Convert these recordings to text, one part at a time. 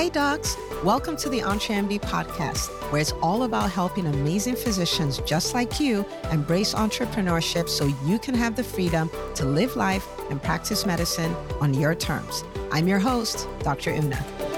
Hi, docs. Welcome to the EntreMD podcast, where it's all about helping amazing physicians just like you embrace entrepreneurship so you can have the freedom to live life and practice medicine on your terms. I'm your host, Dr. Una.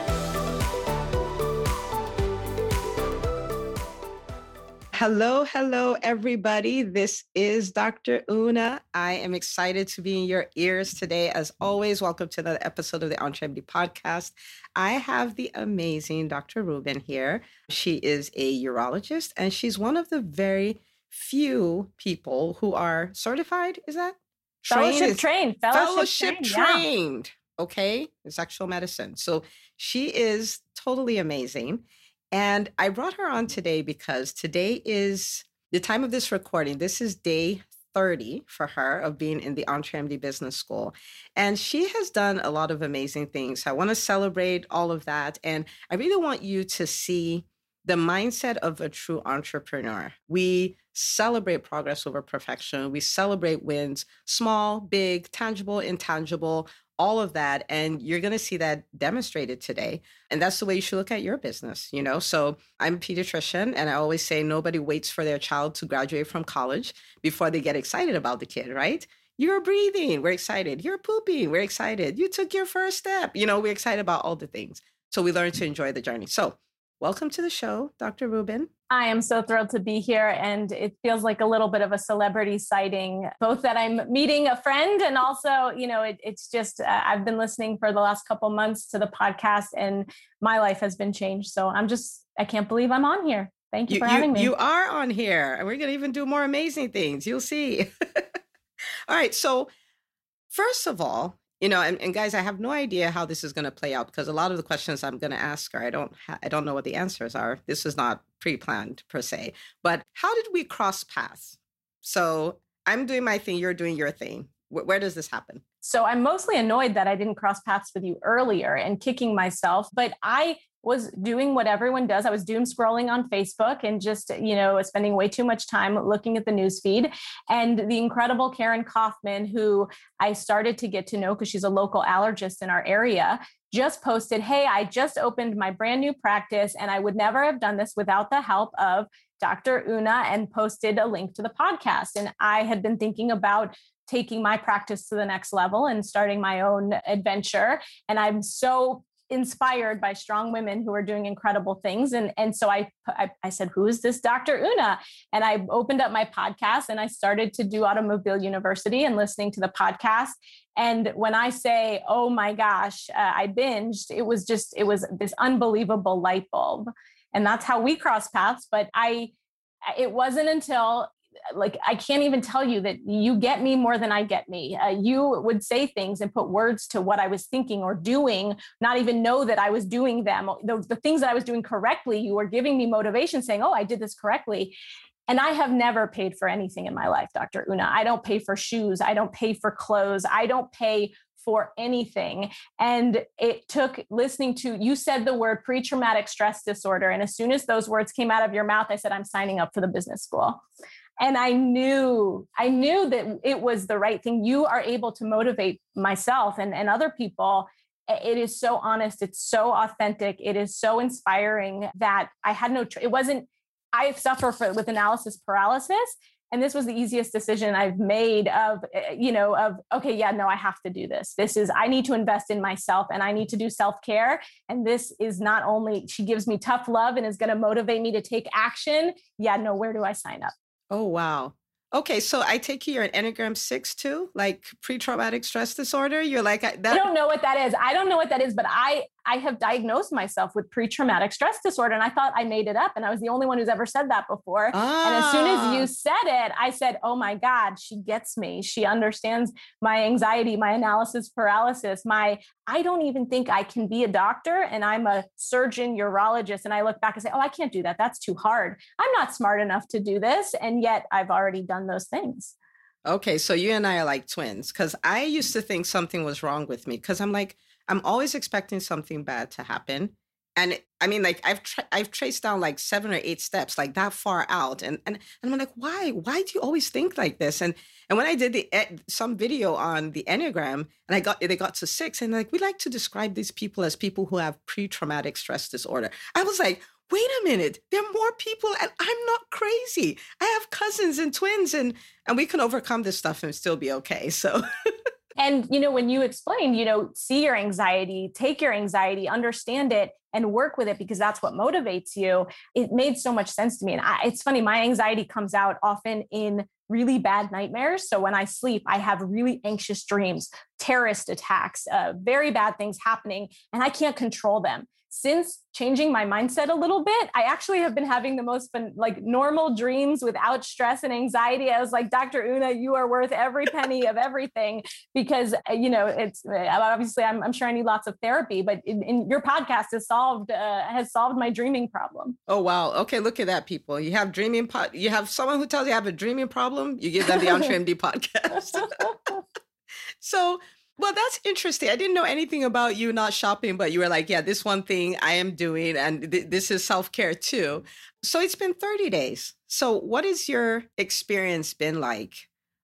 Hello, hello, everybody. This is Dr. Una. I am excited to be in your ears today. As always, welcome to another episode of the EntreMD podcast. I have the amazing Dr. Rubin here. She is a urologist and she's one of the very few people who are certified. Is that trained? Fellowship trained. Fellowship, fellowship trained. trained yeah. Okay, in sexual medicine. So she is totally amazing. And I brought her on today because today is the time of this recording. This is day 30 for her of being in the EntreMD Business School. And she has done a lot of amazing things. I want to celebrate all of that. And I really want you to see the mindset of a true entrepreneur. We celebrate progress over perfection. We celebrate wins, small, big, tangible, intangible, all of that. And you're going to see that demonstrated today. And that's the way you should look at your business, you know? So I'm a pediatrician, and I always say nobody waits for their child to graduate from college before they get excited about the kid, right? You're breathing, we're excited. You're pooping, we're excited. You took your first step. You know, we're excited about all the things. So we learn to enjoy the journey. So welcome to the show, Dr. Rubin. I am so thrilled to be here. And it feels like a little bit of a celebrity sighting, both that I'm meeting a friend and also, you know, it, it's just, uh, I've been listening for the last couple months to the podcast and my life has been changed. So I'm just, I can't believe I'm on here. Thank you, you for having you, me. You are on here and we're going to even do more amazing things. You'll see. all right. So, first of all, you know and, and, guys i have no idea how this is going to play out because a lot of the questions i'm going to ask her i don't ha- i don't know what the answers are. This is not pre-planned per se. But how did we cross paths? So i'm doing my thing you're doing your thing. W- where does this happen? So i'm mostly annoyed that i didn't cross paths with you earlier and kicking myself but i was doing what everyone does. I was doom scrolling on Facebook and just, you know, spending way too much time looking at the news feed. And the incredible Karen Kaufman, who I started to get to know because she's a local allergist in our area, just posted, Hey, I just opened my brand new practice and I would never have done this without the help of Dr. Una and posted a link to the podcast. And I had been thinking about taking my practice to the next level and starting my own adventure. And I'm so inspired by strong women who are doing incredible things. And, and so I, I, I said, who is this Dr. Una? And I opened up my podcast and I started to do Automobile University and listening to the podcast. And when I say, oh my gosh, uh, I binged, it was just, it was this unbelievable light bulb. And that's how we cross paths. But I, it wasn't until like I can't even tell you that you get me more than I get me. Uh, you would say things and put words to what I was thinking or doing, not even know that I was doing them. The, the things that I was doing correctly, you were giving me motivation, saying, "Oh, I did this correctly." And I have never paid for anything in my life, Dr. Una. I don't pay for shoes. I don't pay for clothes. I don't pay for anything. And it took listening to you said the word pre traumatic stress disorder. And as soon as those words came out of your mouth, I said, I'm signing up for the business school and i knew i knew that it was the right thing. You are able to motivate myself and, and other people. It is so honest. It's so authentic. It is so inspiring that i had no it wasn't i suffer for, with analysis paralysis and this was the easiest decision i've made of eh, you know of okay yeah no i have to do this. This is i need to invest in myself and i need to do self-care. And this is not only she gives me tough love and is going to motivate me to take action. Yeah no where do i sign up Oh, wow. Okay, so I take you you're an Enneagram six too, like pre-traumatic stress disorder. You're like that. I don't know what that is. I don't know what that is, but I I have diagnosed myself with pre-traumatic stress disorder, and I thought I made it up, and I was the only one who's ever said that before. Ah. And as soon as you ah. said it, I said, "Oh my God, she gets me. She understands my anxiety, my analysis paralysis, my I don't even think I can be a doctor, and I'm a surgeon, urologist." And I look back and say, "Oh, I can't do that. That's too hard. I'm not smart enough to do this," and yet I've already done those things. Okay, so you and I are like twins because I used to think something was wrong with me because I'm like I'm always expecting something bad to happen. and I mean, like I've tra- I've traced down like seven or eight steps, like that far out, and and and I'm like, why? Why do you always think like this? And and when I did the eh, some video on the enneagram, and I got they got to six, and like we like to describe these people as people who have pre-traumatic stress disorder. I was like, wait a minute, there are more people, and I'm not crazy. I have cousins and twins, and and we can overcome this stuff and still be okay. So. And, you know, when you explained, you know, see your anxiety, take your anxiety, understand it, and work with it because that's what motivates you, it made so much sense to me. And I, it's funny, my anxiety comes out often in really bad nightmares. So when I sleep, I have really anxious dreams, terrorist attacks, uh, very bad things happening, and I can't control them since changing my mindset a little bit, I actually have been having the most fun, like normal dreams without stress and anxiety. I was like, Dr. Una, you are worth every penny of everything because, uh, you know, it's uh, obviously I'm, I'm sure I need lots of therapy, but in, in your podcast has solved, uh, has solved my dreaming problem. Oh, wow. Okay. Look at that people. You have dreaming, po- you have someone who tells you I have a dreaming problem. You give them the EntreMD podcast. so, well, that's interesting. I didn't know anything about you not shopping, but you were like, yeah, this one thing I am doing, and th- this is self care too. So it's been 30 days. So, what has your experience been like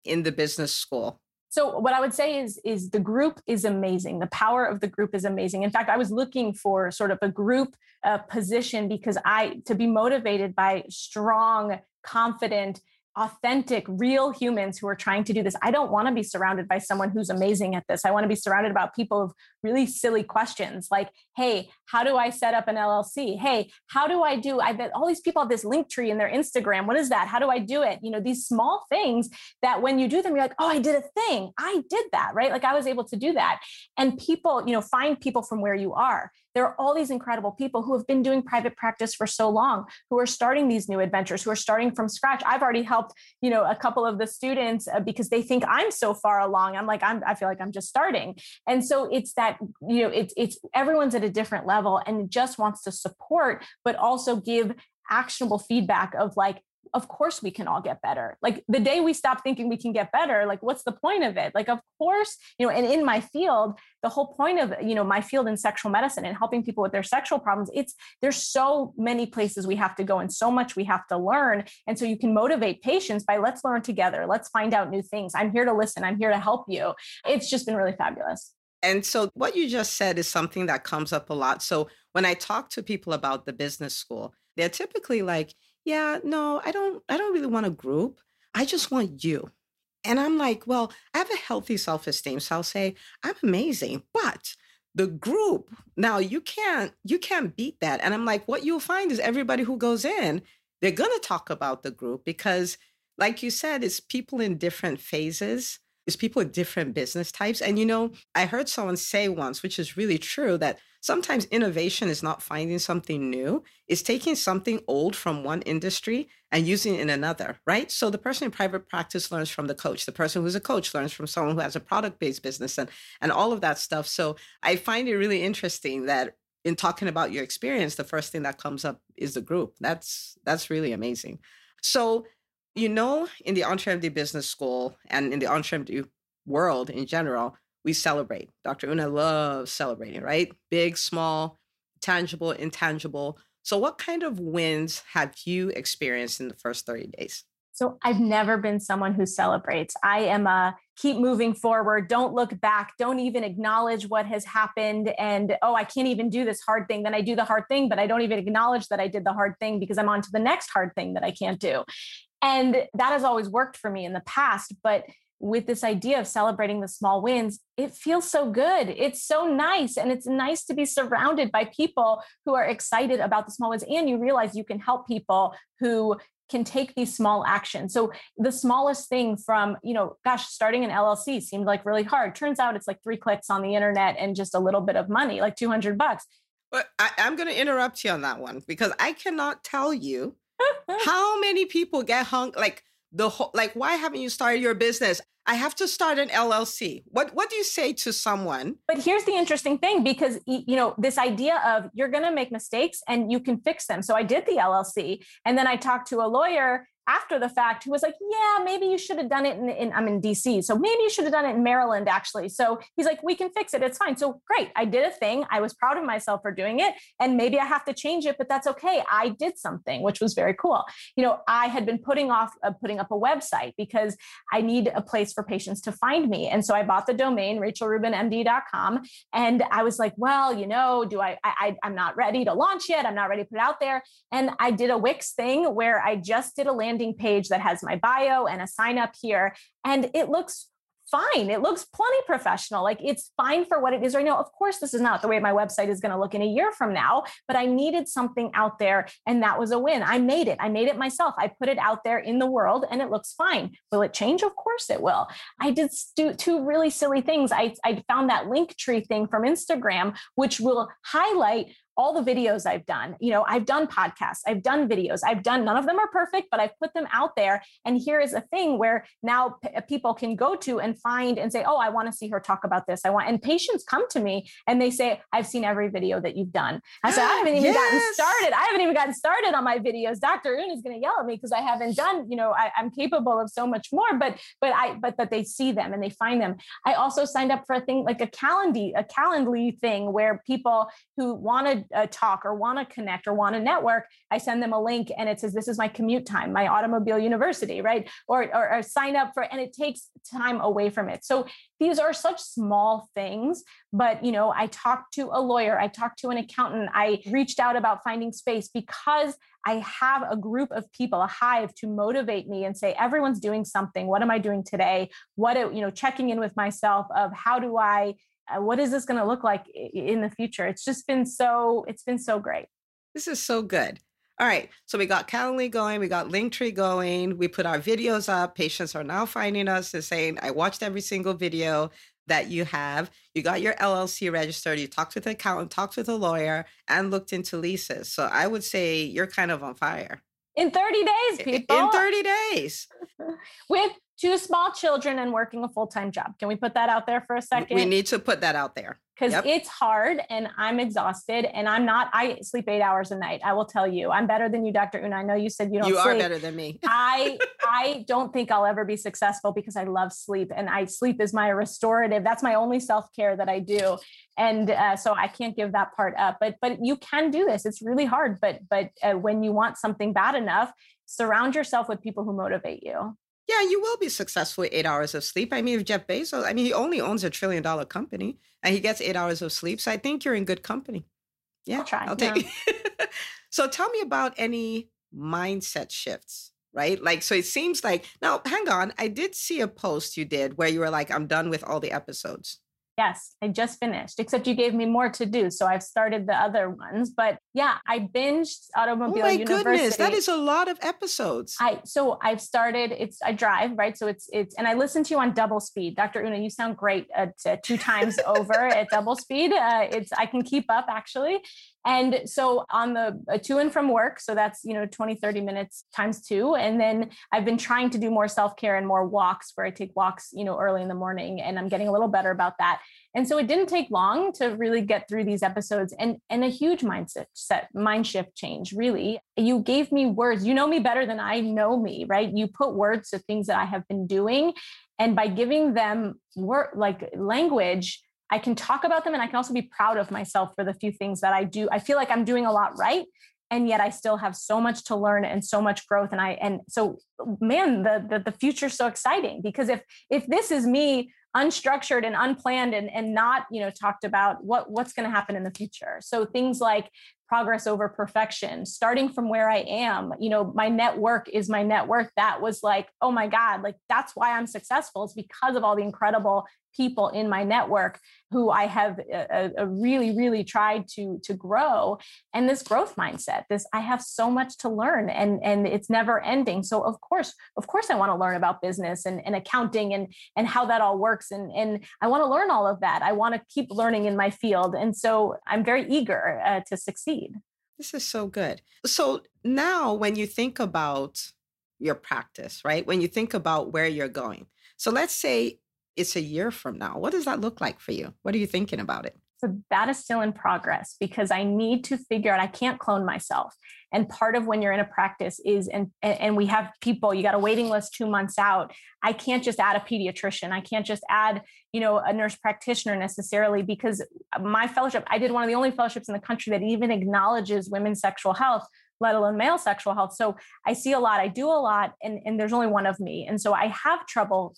in the business school? So what I would say is is the group is amazing. The power of the group is amazing. In fact, I was looking for sort of a group uh, position because I to be motivated by strong, confident authentic, real humans who are trying to do this. I don't want to be surrounded by someone who's amazing at this. I want to be surrounded about people of really silly questions like, hey, how do I set up an LLC? Hey, how do I do? I bet all these people have this Linktree in their Instagram. What is that? How do I do it? You know, these small things that when you do them, you're like, oh, I did a thing. I did that, right? Like I was able to do that. And people, you know, find people from where you are. There are all these incredible people who have been doing private practice for so long, who are starting these new adventures, who are starting from scratch. I've already helped, you know, a couple of the students uh, because they think I'm so far along. I'm like, I'm, I feel like I'm just starting. And so it's that, you know, it's, it's everyone's at a different level and just wants to support, but also give actionable feedback of like of course we can all get better. Like the day we stop thinking we can get better, like what's the point of it? Like, of course, you know, and in my field, the whole point of, you know, my field in sexual medicine and helping people with their sexual problems, it's there's so many places we have to go and so much we have to learn. And so you can motivate patients by let's learn together, let's find out new things. I'm here to listen, I'm here to help you. It's just been really fabulous. And so what you just said is something that comes up a lot. So when I talk to people about the business school, they're typically like, yeah, no, I don't I don't really want a group. I just want you. And I'm like, well, I have a healthy self-esteem. So I'll say, I'm amazing. But the group, now you can't you can't beat that. And I'm like, what you'll find is everybody who goes in, they're gonna talk about the group because, like you said, it's people in different phases. It's people with different business types. And you know, I heard someone say once, which is really true, that sometimes innovation is not finding something new, it's taking something old from one industry and using it in another, right? So the person in private practice learns from the coach. The person who's a coach learns from someone who has a product-based business and and all of that stuff. So I find it really interesting that in talking about your experience, the first thing that comes up is the group. That's that's really amazing. So, you know, in the EntreMD Business School and in the EntreMD world in general, we celebrate. Dr. Una loves celebrating, right? Big, small, tangible, intangible. So, what kind of wins have you experienced in the first 30 days? So, I've never been someone who celebrates. I am a keep moving forward, don't look back, don't even acknowledge what has happened. And oh, I can't even do this hard thing. Then I do the hard thing, but I don't even acknowledge that I did the hard thing because I'm on to the next hard thing that I can't do. And that has always worked for me in the past. But with this idea of celebrating the small wins, it feels so good. It's so nice. And it's nice to be surrounded by people who are excited about the small wins. And you realize you can help people who can take these small actions. So the smallest thing from, you know, gosh, starting an LLC seemed like really hard. Turns out it's like three clicks on the internet and just a little bit of money, like 200 bucks. But I, I'm going to interrupt you on that one because I cannot tell you how many people get hung like the whole like why haven't you started your business? I have to start an llc what what do you say to someone? But here's the interesting thing because you know this idea of you're going to make mistakes and you can fix them. So i did the llc and then i talked to a lawyer after the fact who was like, yeah, maybe you should have done it in, in, I'm in DC. So maybe you should have done it in Maryland, actually. So he's like, we can fix it. It's fine. So great. I did a thing. I was proud of myself for doing it. And maybe I have to change it, but that's okay. I did something, which was very cool. You know, I had been putting off uh, putting up a website because I need a place for patients to find me. And so I bought the domain, rachelrubinmd.com. And I was like, well, you know, do I, I, I'm not ready to launch yet. I'm not ready to put out there. And I did a Wix thing where I just did a landing page that has my bio and a sign up here. And it looks fine. It looks plenty professional. Like it's fine for what it is right now. Of course, this is not the way my website is going to look in a year from now, but I needed something out there and that was a win. I made it. I made it myself. I put it out there in the world and it looks fine. Will it change? Of course it will. I did stu- two really silly things. I, I found that Linktree thing from Instagram, which will highlight all the videos I've done. You know, I've done podcasts, I've done videos, I've done, none of them are perfect, but I've put them out there. And here is a thing where now p- uh, people can go to and find and say, oh, I want to see her talk about this. I want, and patients come to me and they say, I've seen every video that you've done. I said, I haven't even yes. gotten started. I haven't even gotten started on my videos. Dr. Un is going to yell at me because I haven't done, you know, I, I'm capable of so much more, but, but I, but that they see them and they find them. I also signed up for a thing like a Calendly, a Calendly thing where people who wanted uh, talk or want to connect or want to network, I send them a link and it says, This is my commute time, my automobile university, right? Or, or, or sign up for, and it takes time away from it. So these are such small things, but you know, I talked to a lawyer, I talked to an accountant, I reached out about finding space because I have a group of people, a hive to motivate me and say, everyone's doing something. What am I doing today? What, you know, checking in with myself of how do I Uh, what is this going to look like in the future? It's just been so it's been so great. This is so good. All right so we got calendly going we got linktree going we put our videos up patients are now finding us and saying i watched every single video that you have. You got your llc registered you talked with an accountant talked with a lawyer and looked into leases. So i would say you're kind of on fire. In 30 days people in 30 days! With two small children and working a full-time job. Can we put that out there for a second? We need to put that out there. Because yep. it's hard and I'm exhausted and I'm not, I sleep eight hours a night. I will tell you, I'm better than you, Dr. Una. I know you said you don't You sleep. are better than me. I I don't think I'll ever be successful because I love sleep and I sleep is my restorative. That's my only self-care that I do. And uh, so I can't give that part up, but, but you can do this. It's really hard. But, but uh, when you want something bad enough, surround yourself with people who motivate you. Yeah, you will be successful with eight hours of sleep. I mean, if Jeff Bezos, I mean, he only owns a trillion dollar company and he gets eight hours of sleep. So I think you're in good company. Yeah, I'll try. I'll take yeah. so tell me about any mindset shifts, right? Like, so it seems like, now hang on. I did see a post you did where you were like, I'm done with all the episodes. Yes, I just finished, except you gave me more to do. So I've started the other ones. But yeah, I binged Automobile oh my University. goodness, that is a lot of episodes. I so I've started, it's I drive, right? So it's it's and I listen to you on double speed. Dr. Una, you sound great at uh, two times over at double speed. Uh, it's I can keep up actually. And so on the uh, to and from work, so that's, you know, 20, 30 minutes times two. And then I've been trying to do more self care and more walks where I take walks, you know, early in the morning. And I'm getting a little better about that. And so it didn't take long to really get through these episodes and, and a huge mindset set, mind shift change, really. You gave me words. You know me better than I know me, right? You put words to things that I have been doing. And by giving them work like language, I can talk about them and I can also be proud of myself for the few things that I do. I feel like I'm doing a lot right and yet I still have so much to learn and so much growth and I and so man the the, the future's so exciting because if if this is me unstructured and unplanned and, and not you know talked about what what's going to happen in the future so things like progress over perfection starting from where i am you know my network is my network that was like oh my god like that's why i'm successful it's because of all the incredible people in my network who I have a, a really, really tried to to grow. And this growth mindset, this I have so much to learn and and it's never ending. So of course, of course I want to learn about business and, and accounting and and how that all works. And and I want to learn all of that. I want to keep learning in my field. And so I'm very eager uh, to succeed. This is so good. So now when you think about your practice, right? When you think about where you're going. So let's say it's a year from now. What does that look like for you? What are you thinking about it? So that is still in progress because I need to figure out I can't clone myself. And part of when you're in a practice is and and we have people, you got a waiting list 2 months out. I can't just add a pediatrician. I can't just add, you know, a nurse practitioner necessarily because my fellowship, I did one of the only fellowships in the country that even acknowledges women's sexual health let alone male sexual health. So I see a lot, I do a lot, and, and there's only one of me. And so I have trouble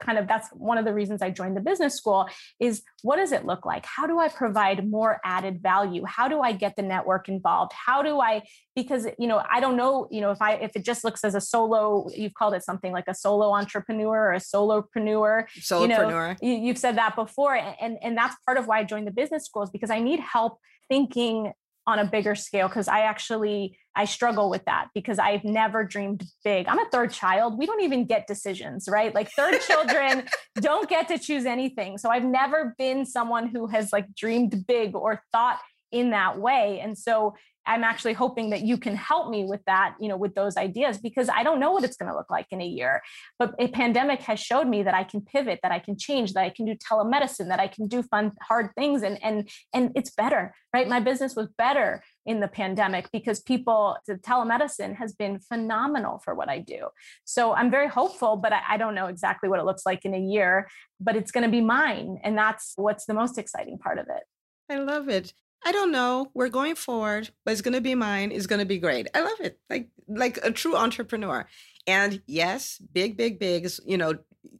kind of that's one of the reasons I joined the business school is what does it look like? How do I provide more added value? How do I get the network involved? How do I because you know I don't know, you know, if I if it just looks as a solo, you've called it something like a solo entrepreneur or a solopreneur. Solopreneur. You know, you, you've said that before. And and that's part of why I joined the business schools because I need help thinking on a bigger scale because I actually I struggle with that because I've never dreamed big. I'm a third child. We don't even get decisions, right? Like third children don't get to choose anything. So I've never been someone who has like dreamed big or thought in that way. And so I'm actually hoping that you can help me with that, you know, with those ideas because I don't know what it's going to look like in a year. But a pandemic has showed me that I can pivot, that I can change, that I can do telemedicine, that I can do fun, hard things, and and and it's better, right? My business was better in the pandemic because people the telemedicine has been phenomenal for what I do. So I'm very hopeful, but I, I don't know exactly what it looks like in a year, but it's going to be mine. And that's what's the most exciting part of it. I love it. I don't know. We're going forward, but it's going to be mine. It's going to be great. I love it. Like like a true entrepreneur. And yes, big, big, big you know,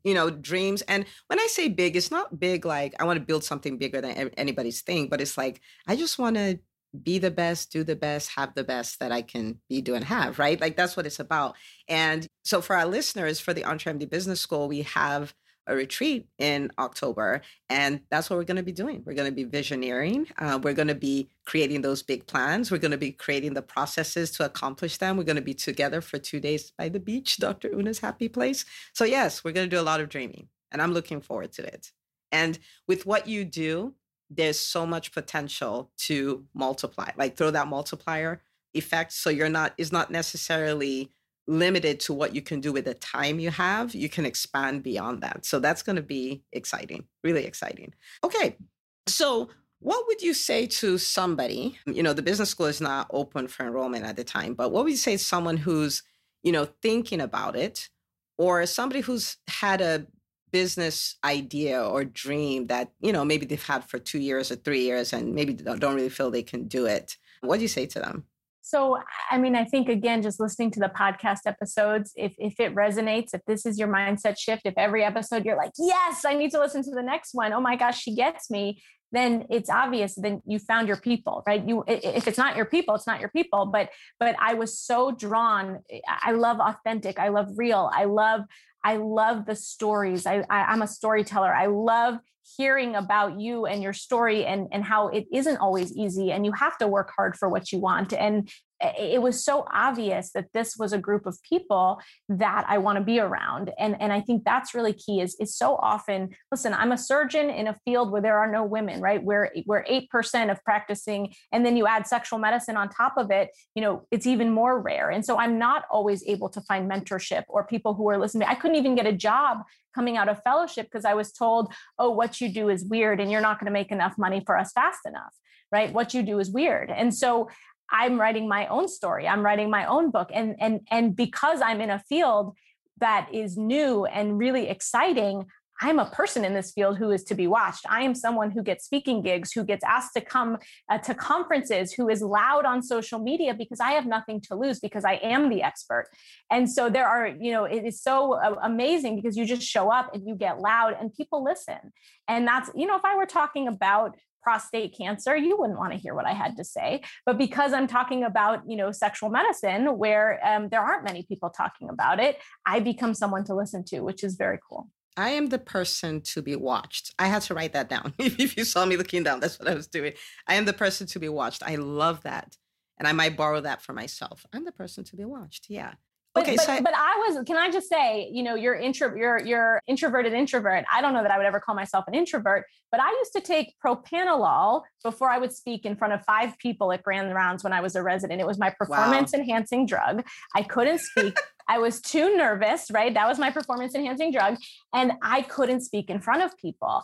you know, dreams. And when I say big, it's not big like I want to build something bigger than anybody's thing, but it's like I just want to be the best, do the best, have the best that I can be, do, and have. Right? Like that's what it's about. And so for our listeners, for the EntreMD Business School, we have a retreat in October. And that's what we're going to be doing. We're going to be visioneering. Uh, we're going to be creating those big plans. We're going to be creating the processes to accomplish them. We're going to be together for two days by the beach, Dr. Una's happy place. So, yes, we're going to do a lot of dreaming. And I'm looking forward to it. And with what you do, there's so much potential to multiply, like throw that multiplier effect. So you're not, is not necessarily limited to what you can do with the time you have, you can expand beyond that. So that's going to be exciting, really exciting. Okay. So, what would you say to somebody? You know, the business school is not open for enrollment at the time, but what would you say to someone who's, you know, thinking about it or somebody who's had a business idea or dream that, you know, maybe they've had for two years or three years and maybe don't really feel they can do it? What do you say to them? So, I mean, I think again, just listening to the podcast episodes, if if it resonates, if this is your mindset shift, if every episode you're like, yes, I need to listen to the next one. Oh my gosh, she gets me. Then it's obvious. Then you found your people, right? You, if it's not your people, it's not your people. But but I was so drawn. I love authentic. I love real. I love I love the stories. I, I I'm a storyteller. I love hearing about you and your story and and how it isn't always easy and you have to work hard for what you want and it was so obvious that this was a group of people that I want to be around. And, and I think that's really key is, is so often, listen, I'm a surgeon in a field where there are no women, right? Where we're 8% of practicing, and then you add sexual medicine on top of it, you know, it's even more rare. And so I'm not always able to find mentorship or people who are listening. I couldn't even get a job coming out of fellowship because I was told, oh, what you do is weird and you're not going to make enough money for us fast enough right? What you do is weird. And so i'm writing my own story i'm writing my own book and and and because i'm in a field that is new and really exciting I'm a person in this field who is to be watched. I am someone who gets speaking gigs, who gets asked to come uh, to conferences, who is loud on social media because I have nothing to lose because I am the expert. And so there are, you know, it is so uh, amazing because you just show up and you get loud and people listen. And that's, you know, if I were talking about prostate cancer you wouldn't want to hear what i had to say but because i'm talking about you know sexual medicine where um, there aren't many people talking about it i become someone to listen to which is very cool I am the person to be watched. I had to write that down. if you saw me looking down, that's what I was doing. I am the person to be watched. I love that. And I might borrow that for myself. I'm the person to be watched. Yeah. But, okay, but, so I, but I was. Can I just say, you know, you're intro, you're you're introverted introvert. I don't know that I would ever call myself an introvert, but I used to take propanolol before I would speak in front of five people at Grand Rounds when I was a resident. It was my performance wow. enhancing drug. I couldn't speak. I was too nervous. Right, that was my performance enhancing drug, and I couldn't speak in front of people.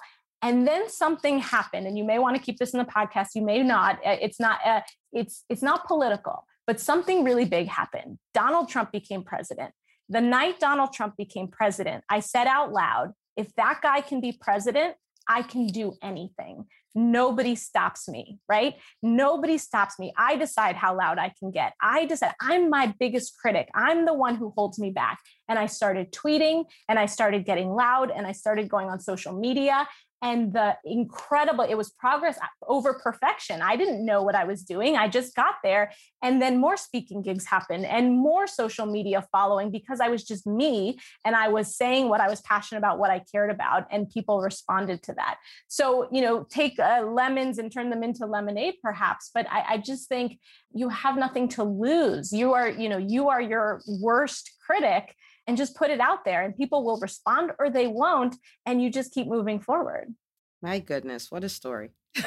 and then something happened and you may want to keep this in the podcast you may not uh, it's not uh, it's it's not political but something really big happened donald trump became president the night donald trump became president i said out loud if that guy can be president I can do anything. Nobody stops me, right? Nobody stops me. I decide how loud I can get. I decide I'm my biggest critic. I'm the one who holds me back. And I started tweeting and I started getting loud and I started going on social media and the incredible it was progress over perfection. I didn't know what i was doing. I just got there and then more speaking gigs happened and more social media following because i was just me and i was saying what i was passionate about what i cared about and people responded to that. So you know take uh, lemons and turn them into lemonade perhaps but I, I just think you have nothing to lose. You are you know you are your worst critic and just put it out there and people will respond or they won't and you just keep moving forward. My goodness what a story.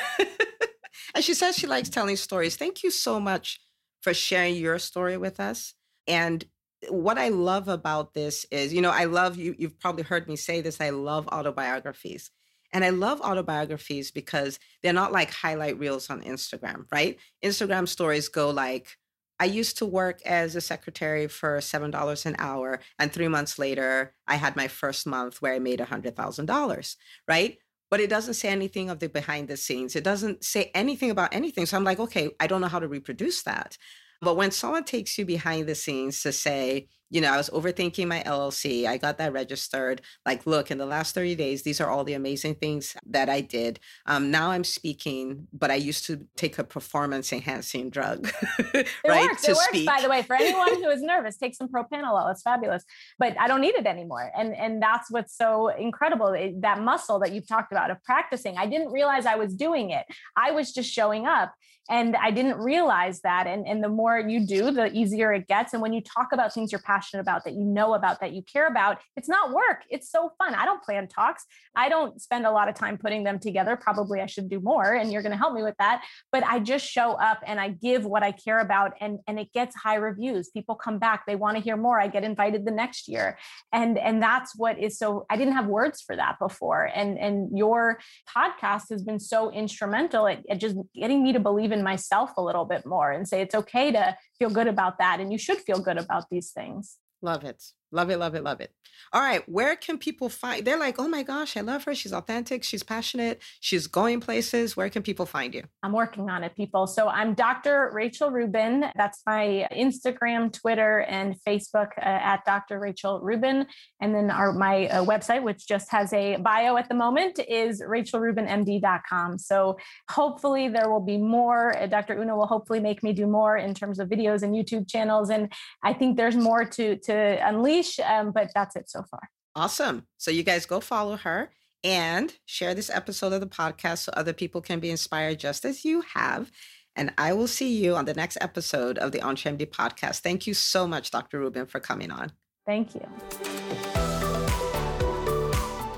And she says she likes telling stories. Thank you so much for sharing your story with us. And what i love about this is you know i love you you've probably heard me say this i love autobiographies. And I love autobiographies because they're not like highlight reels on Instagram, right? Instagram stories go like, I used to work as a secretary for $7 an hour. And three months later, I had my first month where I made $100,000, right? But it doesn't say anything of the behind the scenes. It doesn't say anything about anything. So I'm like, okay, I don't know how to reproduce that. But when someone takes you behind the scenes to say, you know, I was overthinking my LLC. I got that registered. Like, look, in the last 30 days, these are all the amazing things that I did. Um, now I'm speaking, but I used to take a performance enhancing drug, it right? Works. To it speak. works, by the way. For anyone who is nervous, take some propanolol. It's fabulous. But I don't need it anymore. And, and that's what's so incredible that muscle that you've talked about of practicing. I didn't realize I was doing it. I was just showing up and I didn't realize that. And, and the more you do, the easier it gets. And when you talk about things you're passionate about, that you know about, that you care about, it's not work. It's so fun. I don't plan talks. I don't spend a lot of time putting them together. Probably I should do more. And you're going to help me with that. But I just show up and I give what I care about. And, and it gets high reviews. People come back. They want to hear more. I get invited the next year. And, and that's what is so, I didn't have words for that before. And, and your podcast has been so instrumental at, at just getting me to believe in myself a little bit more and say it's okay to feel good about that and you should feel good about these things. Love it. Love it, love it, love it. All right, where can people find? They're like, oh my gosh, I love her. She's authentic. She's passionate. She's going places. Where can people find you? I'm working on it, people. So I'm Dr. Rachel Rubin. That's my Instagram, Twitter, and Facebook uh, at Dr. Rachel Rubin. And then our my uh, website, which just has a bio at the moment, is rachelrubinmd.com. So hopefully there will be more. Uh, Dr. Una will hopefully make me do more in terms of videos and YouTube channels. And I think there's more to to unleash um, but that's it so far. Awesome. So you guys go follow her and share this episode of the podcast so other people can be inspired just as you have. And I will see you on the next episode of the EntreMD podcast. Thank you so much, Dr. Rubin, for coming on. Thank you.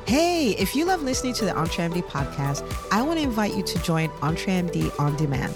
Hey, if you love listening to the EntreMD podcast, I want to invite you to join EntreMD On Demand.